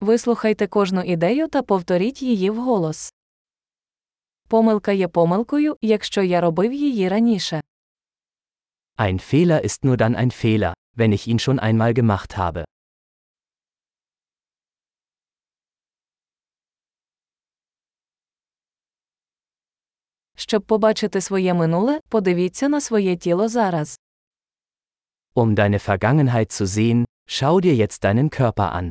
Вислухайте кожну ідею та повторіть її вголос. Помилка є помилкою, якщо я робив її раніше. Ein Fehler ist nur dann ein Fehler, wenn ich ihn schon einmal gemacht habe. Щоб побачити своє минуле, подивіться на своє тіло зараз. Um deine Vergangenheit zu sehen, schau dir jetzt deinen Körper an.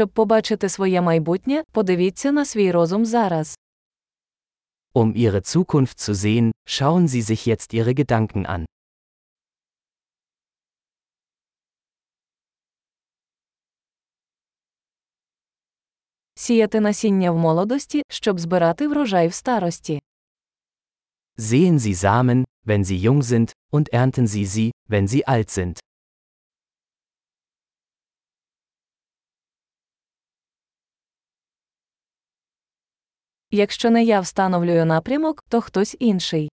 Щоб побачити своє майбутнє, подивіться на свій розум зараз. Um ihre Zukunft zu sehen, schauen Sie sich jetzt Ihre Gedanken an. Сіяти насіння в молодості, щоб збирати врожай в старості. Sehen Sie Samen, wenn sie jung sind, und ernten Sie sie, wenn sie alt sind. Якщо не я встановлюю напрямок, то хтось інший.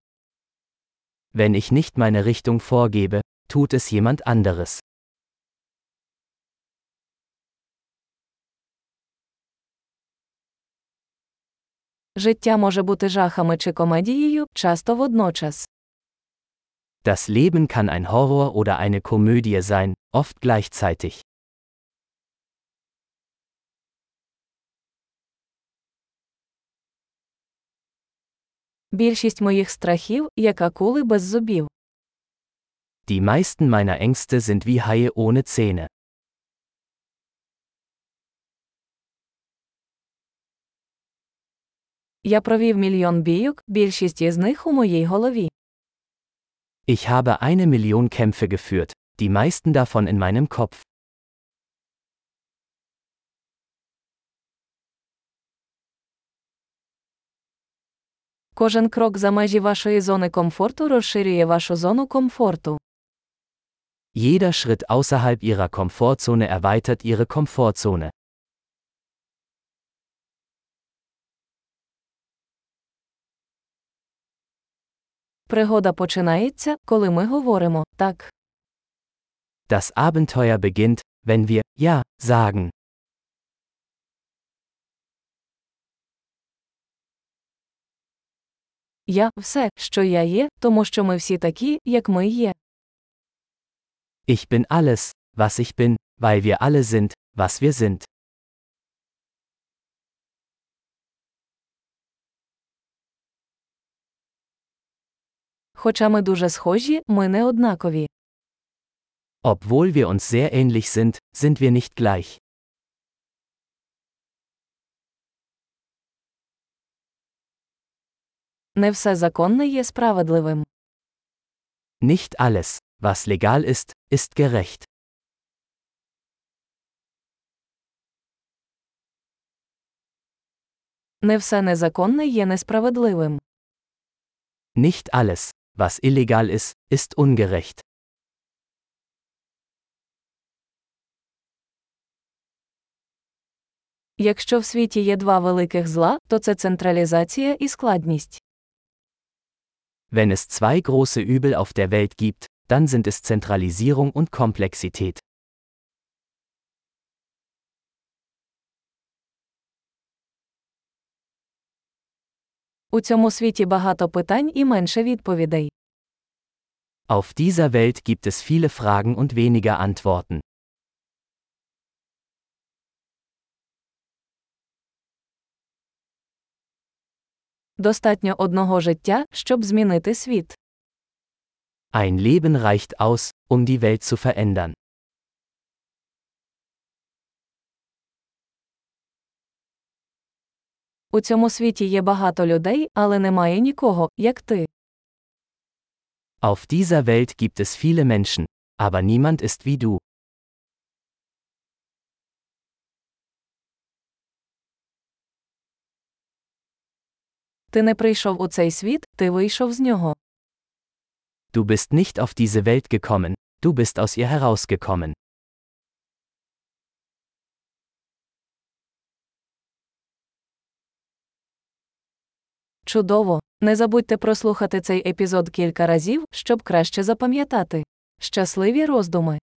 Wenn ich nicht meine Richtung vorgebe, tut es jemand anderes. Життя може бути жахами чи комедією, часто водночас. Das Leben kann ein Horror oder eine Komödie sein, oft gleichzeitig. Більшість моїх страхів, як акули без зубів. Die meisten meiner Ängste sind wie Haie ohne Zähne. Я провів мільйон бійок, більшість із них у моїй голові. Ich habe eine Million Kämpfe geführt, die meisten davon in meinem Kopf. Кожен крок за межі вашої зони комфорту розширює вашу зону комфорту. Jeder Schritt außerhalb ihrer Komfortzone erweitert ihre Komfortzone. Пригода починається, коли ми говоримо так. Das Abenteuer beginnt, wenn wir Ja sagen. Я все, що я є, тому що ми всі такі, як ми є. Ich bin alles, was ich bin, weil wir alle sind, was wir sind. Хоча ми дуже схожі, ми не однакові. Obwohl wir uns sehr ähnlich sind, sind wir nicht gleich. Не все законне є справедливим. Nicht alles, was legal ist, ist gerecht. Не все незаконне є несправедливим. Nicht alles, was illegal ist, ist ungerecht. Якщо в світі є два великих зла, то це централізація і складність. Wenn es zwei große Übel auf der Welt gibt, dann sind es Zentralisierung und Komplexität. У цьому світі багато питань і менше відповідей. Auf dieser Welt gibt es viele Fragen und weniger Antworten. Достатньо одного життя, щоб змінити світ. Ein Leben reicht aus, um die Welt zu verändern. У цьому світі є багато людей, але немає нікого, як ти. Auf dieser Welt gibt es viele Menschen, aber niemand ist wie du. Ти не прийшов у цей світ, ти вийшов з нього. Du bist nicht auf diese Welt gekommen, du bist aus ihr herausgekommen. Чудово! Не забудьте прослухати цей епізод кілька разів, щоб краще запам'ятати. Щасливі роздуми!